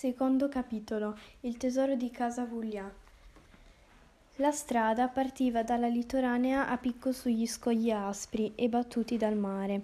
Secondo capitolo. Il tesoro di casa Vuglia. La strada partiva dalla litoranea a picco sugli scogli aspri e battuti dal mare.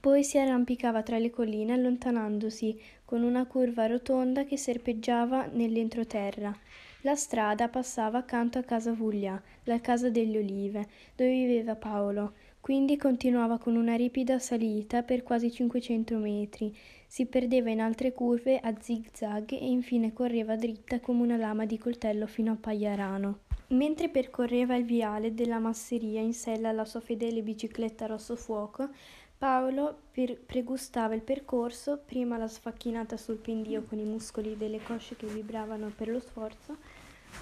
Poi si arrampicava tra le colline allontanandosi con una curva rotonda che serpeggiava nell'entroterra. La strada passava accanto a casa Vuglia, la casa delle olive, dove viveva Paolo, quindi continuava con una ripida salita per quasi 500 metri, si perdeva in altre curve a zig-zag e infine correva dritta come una lama di coltello fino a Pagliarano. Mentre percorreva il viale della masseria in sella alla sua fedele bicicletta rosso fuoco, Paolo per- pregustava il percorso, prima la sfacchinata sul pendio con i muscoli delle cosce che vibravano per lo sforzo,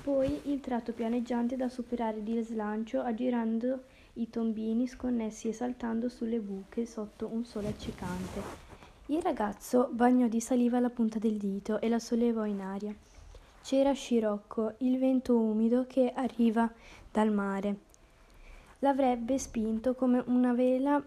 poi il tratto pianeggiante da superare di slancio aggirando i tombini sconnessi e saltando sulle buche sotto un sole accecante. Il ragazzo bagnò di saliva la punta del dito e la sollevò in aria. C'era scirocco, il vento umido che arriva dal mare. L'avrebbe spinto come una vela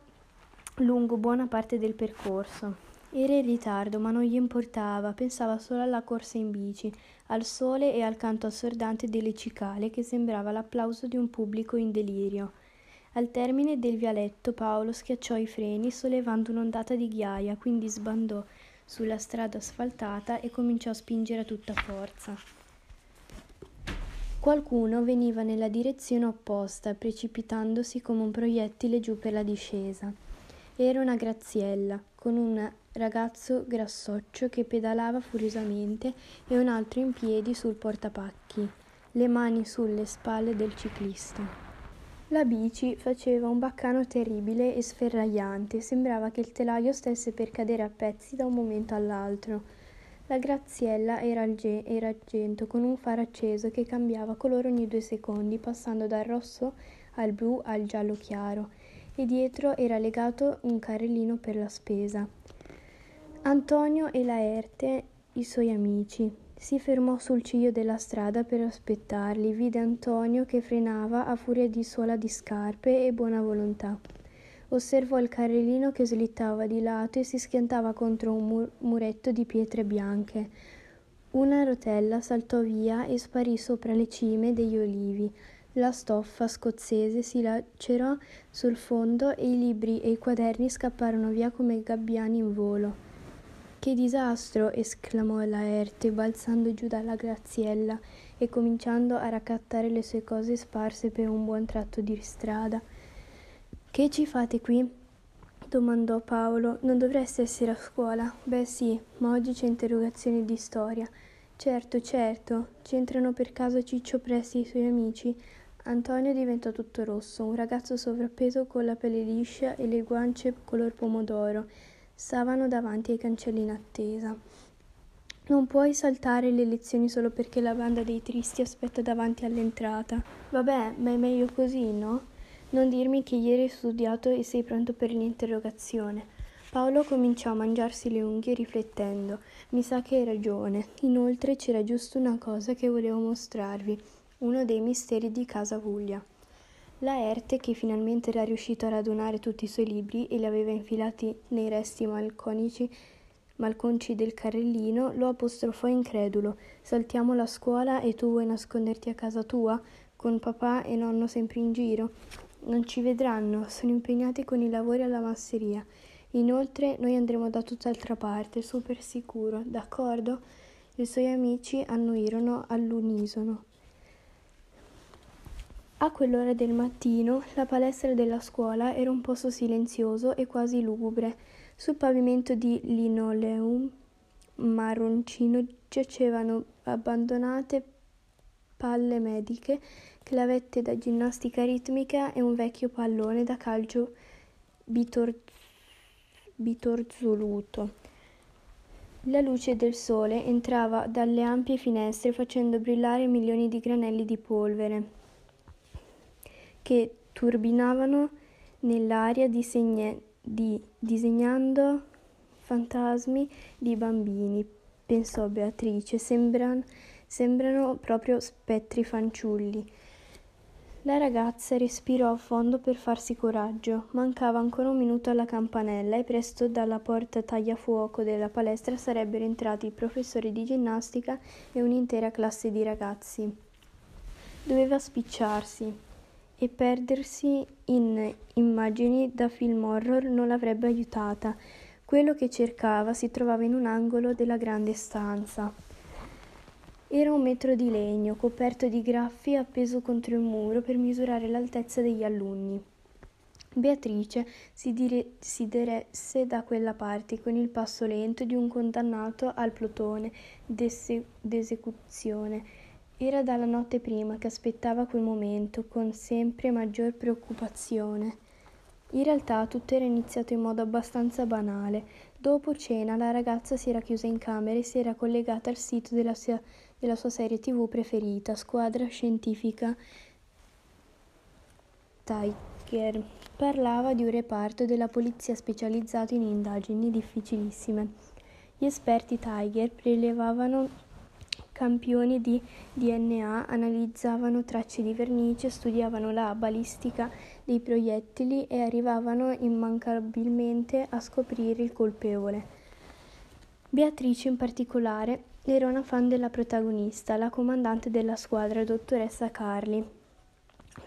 lungo buona parte del percorso. Era in ritardo, ma non gli importava, pensava solo alla corsa in bici, al sole e al canto assordante delle cicale che sembrava l'applauso di un pubblico in delirio. Al termine del vialetto Paolo schiacciò i freni sollevando un'ondata di ghiaia, quindi sbandò sulla strada asfaltata e cominciò a spingere a tutta forza. Qualcuno veniva nella direzione opposta, precipitandosi come un proiettile giù per la discesa. Era una Graziella, con un ragazzo grassoccio che pedalava furiosamente e un altro in piedi sul portapacchi, le mani sulle spalle del ciclista. La bici faceva un baccano terribile e sferragliante, sembrava che il telaio stesse per cadere a pezzi da un momento all'altro. La Graziella era, alge- era argento con un faro acceso che cambiava colore ogni due secondi, passando dal rosso al blu al giallo chiaro, e dietro era legato un carrellino per la spesa. Antonio e Laerte, i suoi amici, si fermò sul ciglio della strada per aspettarli. Vide Antonio che frenava a furia di suola di scarpe e buona volontà. Osservò il carrellino che slittava di lato e si schiantava contro un mur- muretto di pietre bianche. Una rotella saltò via e sparì sopra le cime degli olivi. La stoffa scozzese si lacerò sul fondo e i libri e i quaderni scapparono via come gabbiani in volo. Che disastro! esclamò Laerte, balzando giù dalla graziella e cominciando a raccattare le sue cose sparse per un buon tratto di strada. Che ci fate qui? domandò Paolo. Non dovreste essere a scuola? Beh sì, ma oggi c'è interrogazione di storia. Certo, certo. C'entrano per caso Ciccio Presti e i suoi amici? Antonio diventò tutto rosso, un ragazzo sovrappeso con la pelle liscia e le guance color pomodoro stavano davanti ai cancelli in attesa. Non puoi saltare le lezioni solo perché la banda dei tristi aspetta davanti all'entrata. Vabbè, ma è meglio così, no? Non dirmi che ieri hai studiato e sei pronto per l'interrogazione. Paolo cominciò a mangiarsi le unghie riflettendo. Mi sa che hai ragione. Inoltre c'era giusto una cosa che volevo mostrarvi, uno dei misteri di casa Vuglia. Laerte, che finalmente era riuscito a radunare tutti i suoi libri e li aveva infilati nei resti malconici, malconci del carrellino, lo apostrofò incredulo. Saltiamo la scuola e tu vuoi nasconderti a casa tua, con papà e nonno sempre in giro? Non ci vedranno, sono impegnati con i lavori alla masseria. Inoltre noi andremo da tutt'altra parte, super sicuro, d'accordo? I suoi amici annuirono all'unisono. A quell'ora del mattino la palestra della scuola era un posto silenzioso e quasi lugubre. Sul pavimento di linoleum marroncino giacevano abbandonate palle mediche, clavette da ginnastica ritmica e un vecchio pallone da calcio bitor- bitorzoluto. La luce del sole entrava dalle ampie finestre facendo brillare milioni di granelli di polvere che turbinavano nell'aria disegna- di, disegnando fantasmi di bambini, pensò Beatrice, Sembran, sembrano proprio spettri fanciulli. La ragazza respirò a fondo per farsi coraggio. Mancava ancora un minuto alla campanella e presto dalla porta tagliafuoco della palestra sarebbero entrati il professore di ginnastica e un'intera classe di ragazzi. Doveva spicciarsi e perdersi in immagini da film horror non l'avrebbe aiutata. Quello che cercava si trovava in un angolo della grande stanza. Era un metro di legno, coperto di graffi, appeso contro il muro per misurare l'altezza degli alunni. Beatrice si, dire- si diresse da quella parte con il passo lento di un condannato al plotone d'ese- d'esecuzione. Era dalla notte prima che aspettava quel momento con sempre maggior preoccupazione. In realtà tutto era iniziato in modo abbastanza banale. Dopo cena la ragazza si era chiusa in camera e si era collegata al sito della sua della sua serie tv preferita, Squadra Scientifica Tiger. Parlava di un reparto della polizia specializzato in indagini difficilissime. Gli esperti Tiger prelevavano campioni di DNA, analizzavano tracce di vernice, studiavano la balistica dei proiettili e arrivavano immancabilmente a scoprire il colpevole. Beatrice in particolare era una fan della protagonista, la comandante della squadra, dottoressa Carly.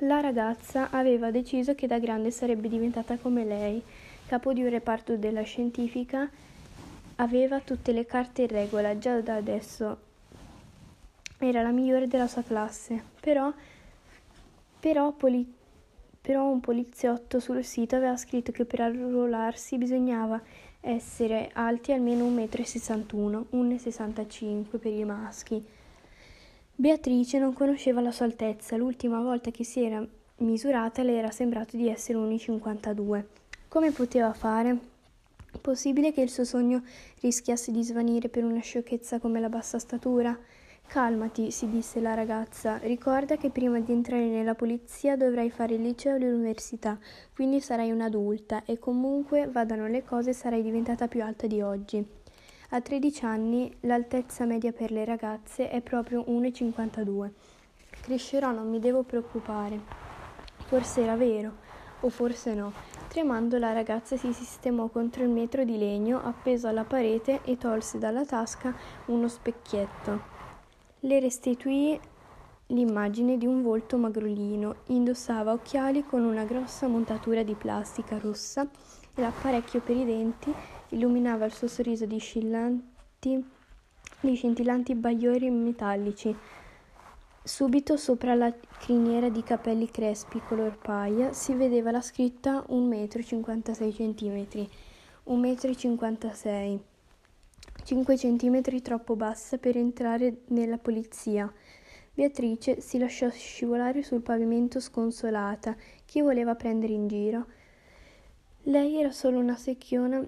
La ragazza aveva deciso che da grande sarebbe diventata come lei, capo di un reparto della scientifica, aveva tutte le carte in regola, già da adesso era la migliore della sua classe, però, però, poli, però un poliziotto sul sito aveva scritto che per arruolarsi bisognava essere alti almeno 1,61 m, 1,65 per i maschi. Beatrice non conosceva la sua altezza, l'ultima volta che si era misurata le era sembrato di essere 1,52. Come poteva fare? Possibile che il suo sogno rischiasse di svanire per una sciocchezza come la bassa statura? Calmati, si disse la ragazza, ricorda che prima di entrare nella polizia dovrai fare il liceo e l'università, quindi sarai un'adulta e comunque vadano le cose sarai diventata più alta di oggi. A 13 anni l'altezza media per le ragazze è proprio 1,52. Crescerò, non mi devo preoccupare. Forse era vero, o forse no. Tremando la ragazza si sistemò contro il metro di legno appeso alla parete e tolse dalla tasca uno specchietto. Le restituì l'immagine di un volto magrolino. Indossava occhiali con una grossa montatura di plastica rossa e l'apparecchio per i denti illuminava il suo sorriso di scintillanti, di scintillanti bagliori metallici. Subito sopra la criniera di capelli crespi color paia si vedeva la scritta 1,56 m, 1,56 m. 5 centimetri troppo bassa per entrare nella polizia. Beatrice si lasciò scivolare sul pavimento sconsolata. Chi voleva prendere in giro? Lei era solo una secchiona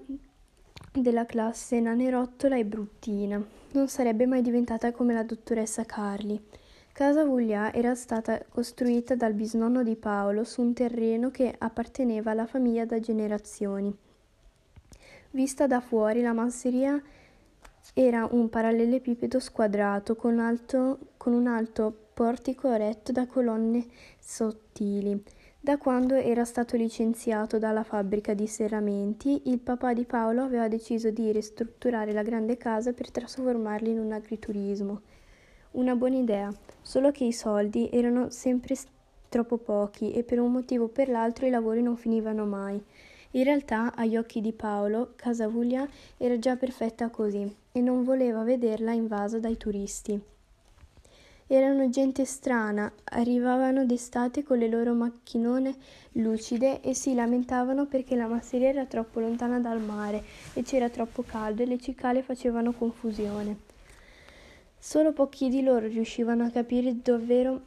della classe nanerottola e bruttina. Non sarebbe mai diventata come la dottoressa Carli. Casa Vuglia era stata costruita dal bisnonno di Paolo su un terreno che apparteneva alla famiglia da generazioni. Vista da fuori, la masseria era un parallelepipedo squadrato con, un alto portico retto da colonne sottili. Da quando era stato licenziato dalla fabbrica di serramenti, il papà di Paolo aveva deciso di ristrutturare la grande casa per trasformarla in un agriturismo. Una buona idea, solo che i soldi erano sempre troppo pochi e per un motivo o per l'altro i lavori non finivano mai. In realtà, agli occhi di Paolo, Casavuglia era già perfetta così e non voleva vederla invasa dai turisti. Erano gente strana, arrivavano d'estate con le loro macchinone lucide e si lamentavano perché la masseria era troppo lontana dal mare e c'era troppo caldo e le cicale facevano confusione. Solo pochi di loro riuscivano a capire davvero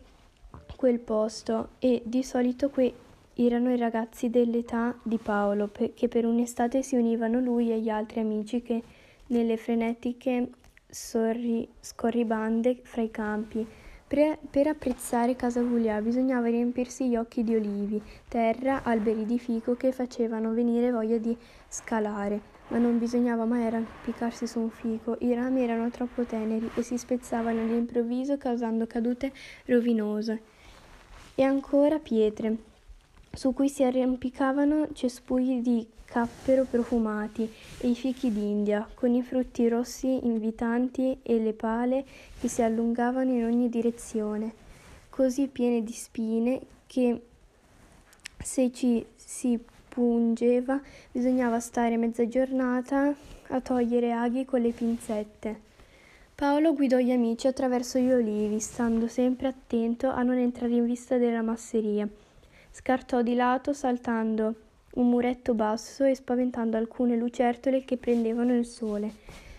quel posto e di solito quei erano i ragazzi dell'età di Paolo che per un'estate si univano lui e gli altri amici che nelle frenetiche sorri, scorribande fra i campi. Per, per apprezzare Casa Vuglia bisognava riempirsi gli occhi di olivi, terra, alberi di fico che facevano venire voglia di scalare, ma non bisognava mai arrampicarsi su un fico, i rami erano troppo teneri e si spezzavano all'improvviso causando cadute rovinose. e ancora pietre, su cui si arrampicavano cespugli di cappero profumati e i fichi d'India, con i frutti rossi invitanti e le pale che si allungavano in ogni direzione, così piene di spine che se ci si pungeva bisognava stare mezza giornata a togliere aghi con le pinzette. Paolo guidò gli amici attraverso gli olivi, stando sempre attento a non entrare in vista della masseria. Scartò di lato, saltando un muretto basso e spaventando alcune lucertole che prendevano il sole.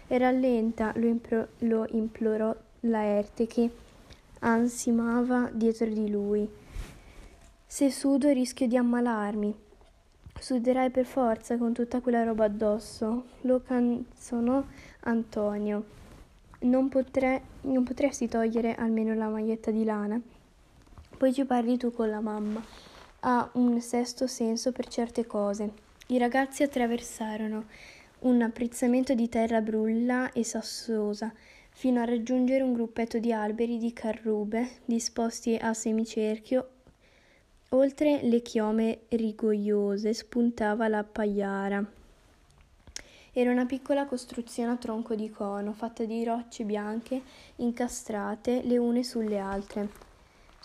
Era lenta, lo, impro- lo implorò Laerte che ansimava dietro di lui. Se sudo rischio di ammalarmi. Suderai per forza con tutta quella roba addosso, lo canzonò Antonio. Non, potre- non potresti togliere almeno la maglietta di lana? Poi ci parli tu con la mamma ha un sesto senso per certe cose. I ragazzi attraversarono un apprezzamento di terra brulla e sassosa fino a raggiungere un gruppetto di alberi di carrube disposti a semicerchio. Oltre le chiome rigogliose spuntava la pagliara. Era una piccola costruzione a tronco di cono, fatta di rocce bianche incastrate le une sulle altre.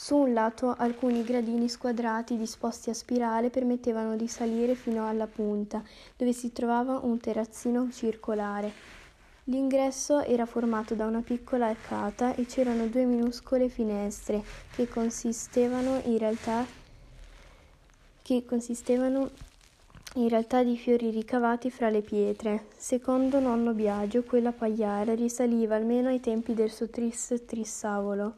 Su un lato alcuni gradini squadrati disposti a spirale permettevano di salire fino alla punta, dove si trovava un terrazzino circolare. L'ingresso era formato da una piccola arcata e c'erano due minuscole finestre che consistevano in realtà, consistevano in realtà di fiori ricavati fra le pietre. Secondo nonno Biagio, quella pagliara risaliva almeno ai tempi del suo triste trissavolo.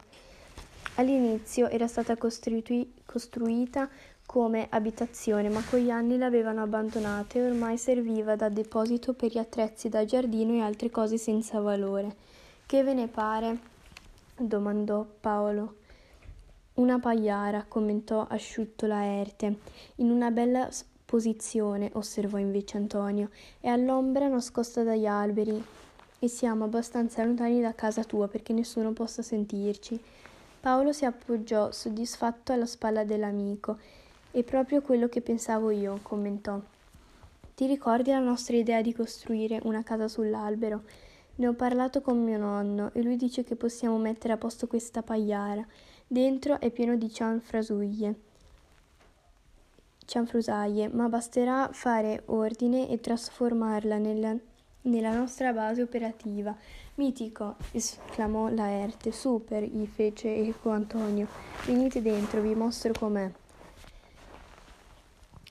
All'inizio era stata costrui- costruita come abitazione, ma con gli anni l'avevano abbandonata e ormai serviva da deposito per gli attrezzi da giardino e altre cose senza valore. Che ve ne pare? domandò Paolo. Una pagliara, commentò asciutto Laerte. In una bella posizione, osservò invece Antonio, è all'ombra nascosta dagli alberi e siamo abbastanza lontani da casa tua perché nessuno possa sentirci. Paolo si appoggiò soddisfatto alla spalla dell'amico. È proprio quello che pensavo io, commentò. Ti ricordi la nostra idea di costruire una casa sull'albero? Ne ho parlato con mio nonno e lui dice che possiamo mettere a posto questa pagliara. Dentro è pieno di cianfrasuglie. cianfrusaglie, ma basterà fare ordine e trasformarla nella, nella nostra base operativa. Mitico, esclamò Laerte. Super, gli fece eco Antonio. Venite dentro, vi mostro com'è.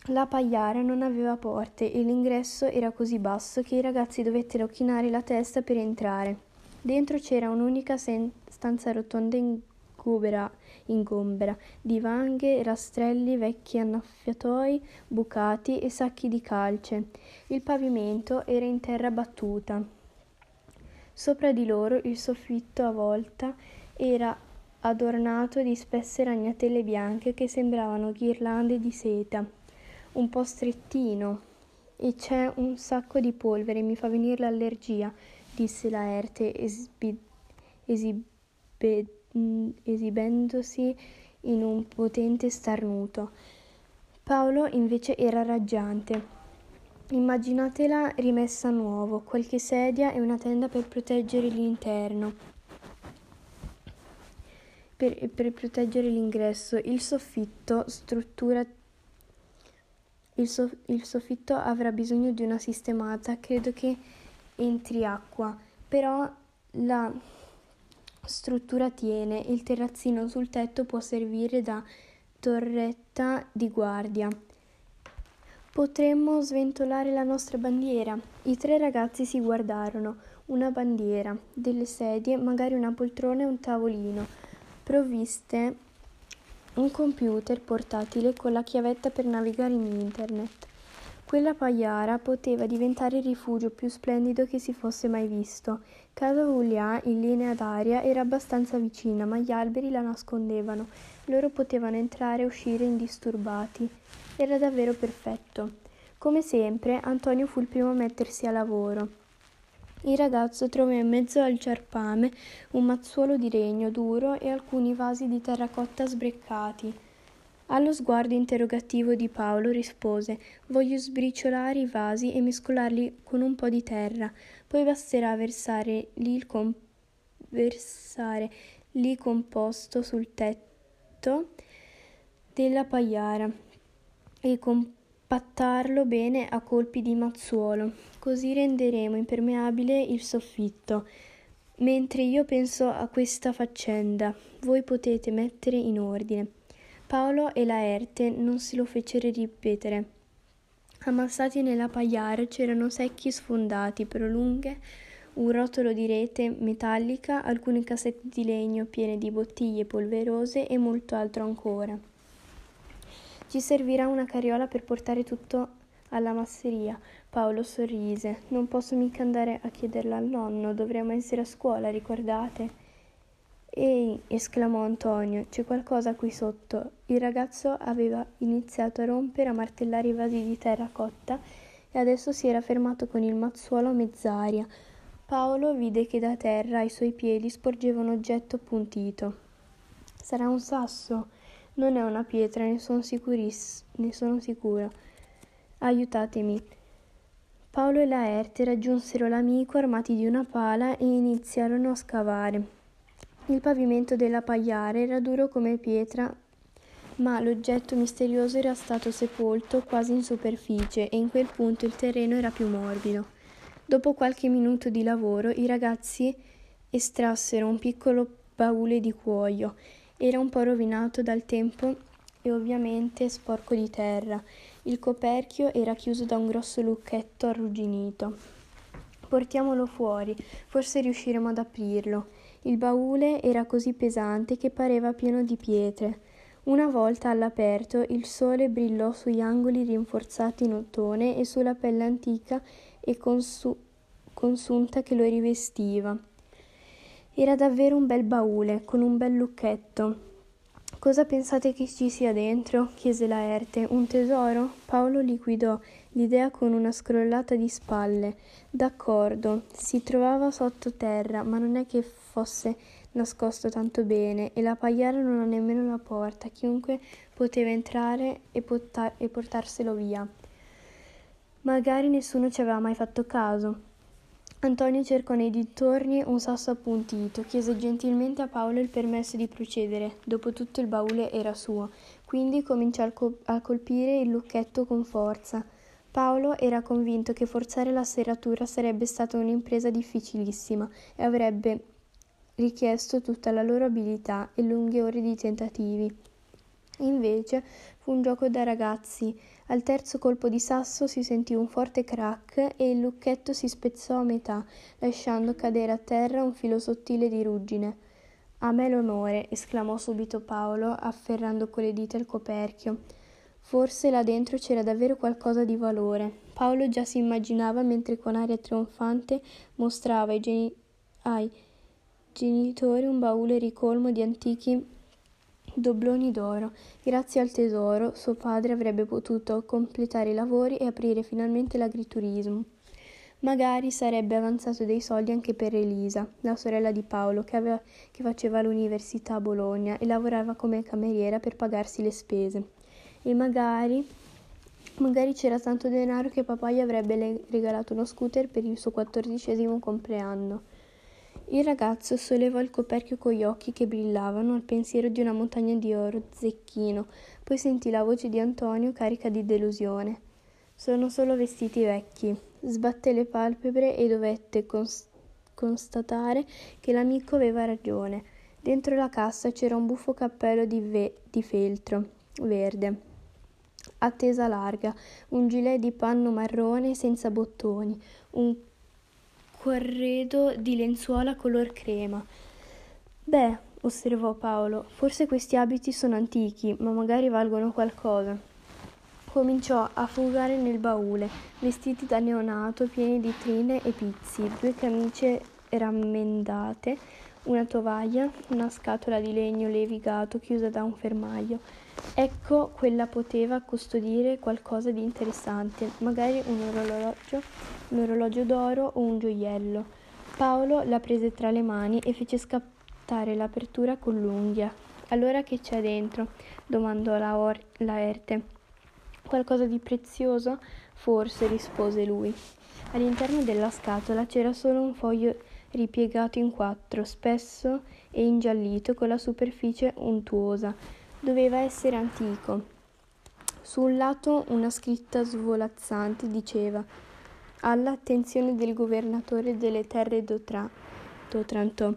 La pagliara non aveva porte e l'ingresso era così basso che i ragazzi dovettero chinare la testa per entrare. Dentro c'era un'unica sen- stanza rotonda ingubera, ingombra, di vanghe, rastrelli, vecchi annaffiatoi, bucati e sacchi di calce. Il pavimento era in terra battuta. Sopra di loro il soffitto a volta era adornato di spesse ragnatele bianche che sembravano ghirlande di seta. Un po' strettino. E c'è un sacco di polvere, mi fa venire l'allergia, disse Laerte esbi- esibe- esibendosi in un potente starnuto. Paolo invece era raggiante. Immaginatela rimessa a nuovo, qualche sedia e una tenda per proteggere l'interno, per, per proteggere l'ingresso. Il soffitto, struttura il, so, il, soffitto avrà bisogno di una sistemata, credo che entri acqua, però la struttura tiene, il terrazzino sul tetto può servire da torretta di guardia. Potremmo sventolare la nostra bandiera. I tre ragazzi si guardarono. Una bandiera, delle sedie, magari una poltrona e un tavolino, provviste un computer portatile con la chiavetta per navigare in internet. Quella pagliara poteva diventare il rifugio più splendido che si fosse mai visto. Casa Julia, in linea d'aria, era abbastanza vicina, ma gli alberi la nascondevano. Loro potevano entrare e uscire indisturbati. Era davvero perfetto. Come sempre, Antonio fu il primo a mettersi a lavoro. Il ragazzo trovò in mezzo al ciarpame un mazzuolo di legno duro e alcuni vasi di terracotta sbreccati. Allo sguardo interrogativo di Paolo rispose Voglio sbriciolare i vasi e mescolarli con un po' di terra, poi basterà versare lì il, com- versare lì composto sul tetto della pagliara e compattarlo bene a colpi di mazzuolo. Così renderemo impermeabile il soffitto. Mentre io penso a questa faccenda, voi potete mettere in ordine. Paolo e Laerte non se lo fecero ripetere. Ammassati nella pagliara c'erano secchi sfondati, prolunghe, un rotolo di rete metallica, alcune cassette di legno piene di bottiglie polverose e molto altro ancora. Ci servirà una carriola per portare tutto alla masseria. Paolo sorrise. Non posso mica andare a chiederla al nonno, dovremmo essere a scuola, ricordate? Ehi, esclamò Antonio, c'è qualcosa qui sotto. Il ragazzo aveva iniziato a rompere, a martellare i vasi di terra cotta e adesso si era fermato con il mazzuolo a mezz'aria. Paolo vide che da terra ai suoi piedi sporgeva un oggetto appuntito. Sarà un sasso? Non è una pietra, ne sono, sicuris- ne sono sicuro. Aiutatemi. Paolo e Laerte raggiunsero l'amico armati di una pala e iniziarono a scavare. Il pavimento della pagliara era duro come pietra, ma l'oggetto misterioso era stato sepolto quasi in superficie e in quel punto il terreno era più morbido. Dopo qualche minuto di lavoro i ragazzi estrassero un piccolo baule di cuoio. Era un po' rovinato dal tempo e ovviamente sporco di terra. Il coperchio era chiuso da un grosso lucchetto arrugginito. Portiamolo fuori, forse riusciremo ad aprirlo. Il baule era così pesante che pareva pieno di pietre. Una volta all'aperto il sole brillò sugli angoli rinforzati in ottone e sulla pelle antica e consu- consunta che lo rivestiva. Era davvero un bel baule, con un bel lucchetto. Cosa pensate che ci sia dentro? chiese Laerte. Un tesoro? Paolo liquidò l'idea con una scrollata di spalle. D'accordo, si trovava sottoterra, ma non è che fosse nascosto tanto bene e la pagliara non ha nemmeno la porta, chiunque poteva entrare e, porta- e portarselo via. Magari nessuno ci aveva mai fatto caso. Antonio cercò nei dintorni un sasso appuntito, chiese gentilmente a Paolo il permesso di procedere. Dopotutto il baule era suo, quindi cominciò a colpire il lucchetto con forza. Paolo era convinto che forzare la serratura sarebbe stata un'impresa difficilissima e avrebbe richiesto tutta la loro abilità e lunghe ore di tentativi. Invece fu un gioco da ragazzi al terzo colpo di sasso si sentì un forte crack e il lucchetto si spezzò a metà, lasciando cadere a terra un filo sottile di ruggine. A me l'onore, esclamò subito Paolo, afferrando con le dita il coperchio. Forse là dentro c'era davvero qualcosa di valore. Paolo già si immaginava mentre con aria trionfante mostrava ai, geni- ai genitori un baule ricolmo di antichi dobloni d'oro. Grazie al tesoro, suo padre avrebbe potuto completare i lavori e aprire finalmente l'agriturismo. Magari sarebbe avanzato dei soldi anche per Elisa, la sorella di Paolo, che, aveva, che faceva l'università a Bologna e lavorava come cameriera per pagarsi le spese. E magari, magari c'era tanto denaro che papà gli avrebbe regalato uno scooter per il suo quattordicesimo compleanno. Il ragazzo sollevò il coperchio con gli occhi che brillavano al pensiero di una montagna di oro zecchino, poi sentì la voce di Antonio carica di delusione. Sono solo vestiti vecchi. Sbatté le palpebre e dovette cons- constatare che l'amico aveva ragione. Dentro la cassa c'era un buffo cappello di, ve- di feltro verde, a tesa larga, un gilet di panno marrone senza bottoni, un corredo di lenzuola color crema. Beh, osservò Paolo, forse questi abiti sono antichi, ma magari valgono qualcosa. Cominciò a fugare nel baule, vestiti da neonato, pieni di trine e pizzi, due camicie rammendate, una tovaglia, una scatola di legno levigato chiusa da un fermaio. Ecco, quella poteva custodire qualcosa di interessante, magari un orologio, un orologio d'oro o un gioiello. Paolo la prese tra le mani e fece scattare l'apertura con l'unghia. Allora che c'è dentro? domandò la or- Laerte. Qualcosa di prezioso? Forse, rispose lui. All'interno della scatola c'era solo un foglio ripiegato in quattro, spesso e ingiallito, con la superficie untuosa. Doveva essere antico. Su un lato una scritta svolazzante diceva all'attenzione del governatore delle terre d'Otranto.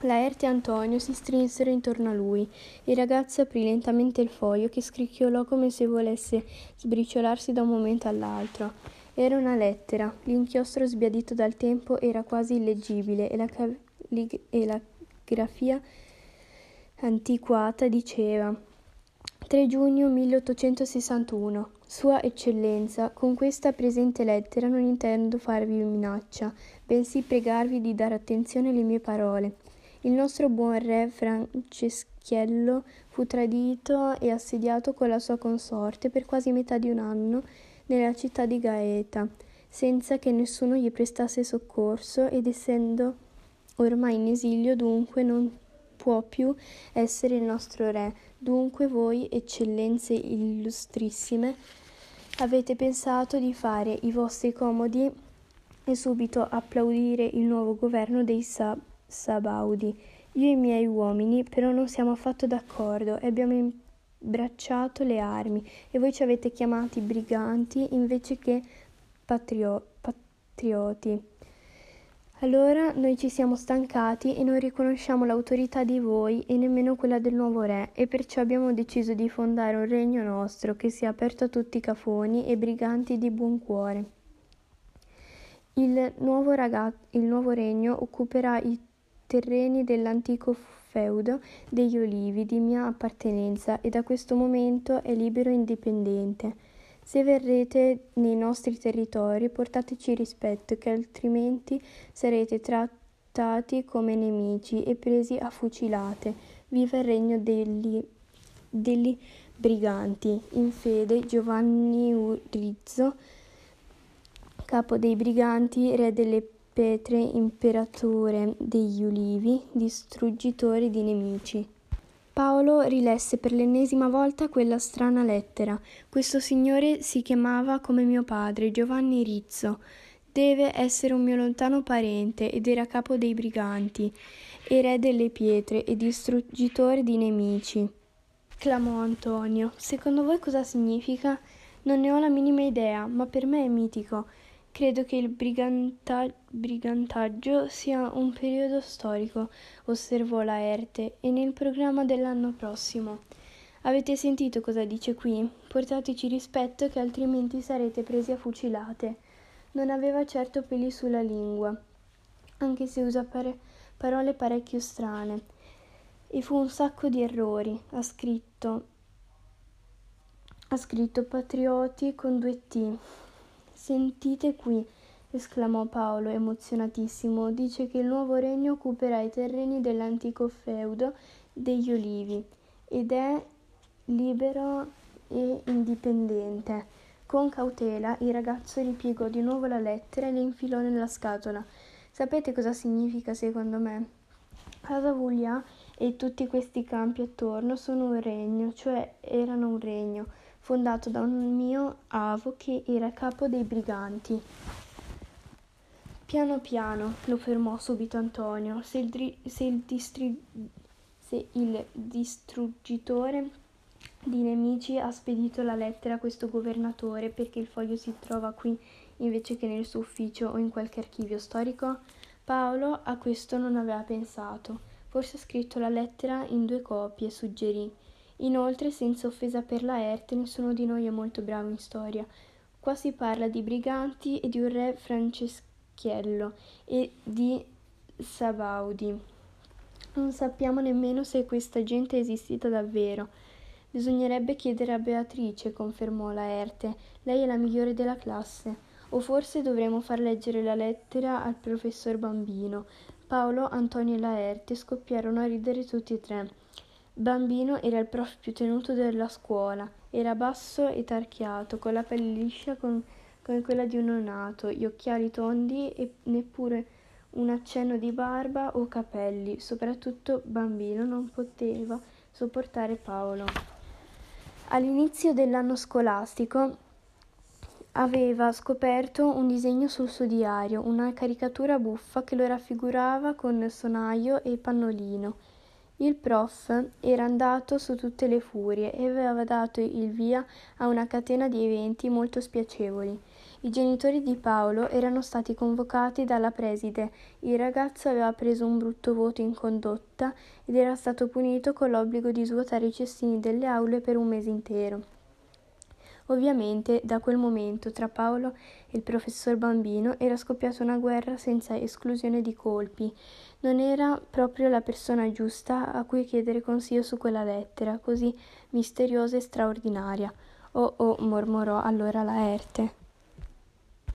Laerte e Antonio si strinsero intorno a lui. Il ragazzo aprì lentamente il foglio che scricchiolò come se volesse sbriciolarsi da un momento all'altro. Era una lettera. L'inchiostro sbiadito dal tempo era quasi illeggibile e la, calig- e la grafia antiquata diceva 3 giugno 1861 Sua Eccellenza, con questa presente lettera non intendo farvi minaccia, bensì pregarvi di dare attenzione alle mie parole. Il nostro buon re Franceschiello fu tradito e assediato con la sua consorte per quasi metà di un anno nella città di Gaeta, senza che nessuno gli prestasse soccorso ed essendo ormai in esilio dunque non può più essere il nostro re. Dunque voi, eccellenze illustrissime, avete pensato di fare i vostri comodi e subito applaudire il nuovo governo dei Sab Sabaudi. Io e i miei uomini però non siamo affatto d'accordo e abbiamo imbracciato le armi e voi ci avete chiamati briganti invece che patrio patrioti. Allora noi ci siamo stancati e non riconosciamo l'autorità di voi e nemmeno quella del nuovo re e perciò abbiamo deciso di fondare un regno nostro che sia aperto a tutti i cafoni e briganti di buon cuore. Il nuovo, ragazzo, il nuovo regno occuperà i terreni dell'antico feudo degli Olivi di mia appartenenza e da questo momento è libero e indipendente. Se verrete nei nostri territori portateci rispetto, che altrimenti sarete trattati come nemici e presi a fucilate. Viva il regno degli, degli briganti. In fede Giovanni Urizzo, capo dei briganti, re delle Petre, imperatore degli Ulivi, distruggitore di nemici. Paolo rilesse per l'ennesima volta quella strana lettera. Questo signore si chiamava come mio padre, Giovanni Rizzo. Deve essere un mio lontano parente ed era capo dei briganti, e re delle pietre e distruggitore di nemici. Clamò Antonio. Secondo voi cosa significa? Non ne ho la minima idea, ma per me è mitico. Credo che il briganta- brigantaggio sia un periodo storico, osservò Laerte, e nel programma dell'anno prossimo. Avete sentito cosa dice qui? Portateci rispetto che altrimenti sarete presi a fucilate. Non aveva certo peli sulla lingua, anche se usa pare- parole parecchio strane. E fu un sacco di errori. Ha scritto. Ha scritto patrioti con due T. Sentite qui, esclamò Paolo emozionatissimo, dice che il nuovo regno occuperà i terreni dell'antico feudo degli Olivi ed è libero e indipendente. Con cautela il ragazzo ripiegò di nuovo la lettera e la infilò nella scatola. Sapete cosa significa secondo me? Casa Vuglia e tutti questi campi attorno sono un regno, cioè erano un regno fondato da un mio avo che era capo dei briganti. Piano piano, lo fermò subito Antonio, se il, dri- se il, distri- se il distruggitore di nemici ha spedito la lettera a questo governatore perché il foglio si trova qui invece che nel suo ufficio o in qualche archivio storico? Paolo a questo non aveva pensato. Forse ha scritto la lettera in due copie, suggerì. Inoltre, senza offesa per Laerte, nessuno di noi è molto bravo in storia. Qua si parla di briganti e di un re Franceschiello e di Sabaudi. Non sappiamo nemmeno se questa gente è esistita davvero. Bisognerebbe chiedere a Beatrice, confermò Laerte. Lei è la migliore della classe. O forse dovremmo far leggere la lettera al professor Bambino. Paolo, Antonio e Laerte scoppiarono a ridere tutti e tre. Bambino era il prof più tenuto della scuola. Era basso e tarchiato, con la pelle liscia con, come quella di un neonato, gli occhiali tondi e neppure un accenno di barba o capelli, soprattutto bambino non poteva sopportare Paolo. All'inizio dell'anno scolastico aveva scoperto un disegno sul suo diario, una caricatura buffa che lo raffigurava con sonaio e pannolino. Il prof era andato su tutte le furie e aveva dato il via a una catena di eventi molto spiacevoli. I genitori di Paolo erano stati convocati dalla preside. Il ragazzo aveva preso un brutto voto in condotta ed era stato punito con l'obbligo di svuotare i cestini delle aule per un mese intero. Ovviamente da quel momento tra Paolo e il professor Bambino era scoppiata una guerra senza esclusione di colpi. Non era proprio la persona giusta a cui chiedere consiglio su quella lettera, così misteriosa e straordinaria. Oh oh, mormorò allora Laerte.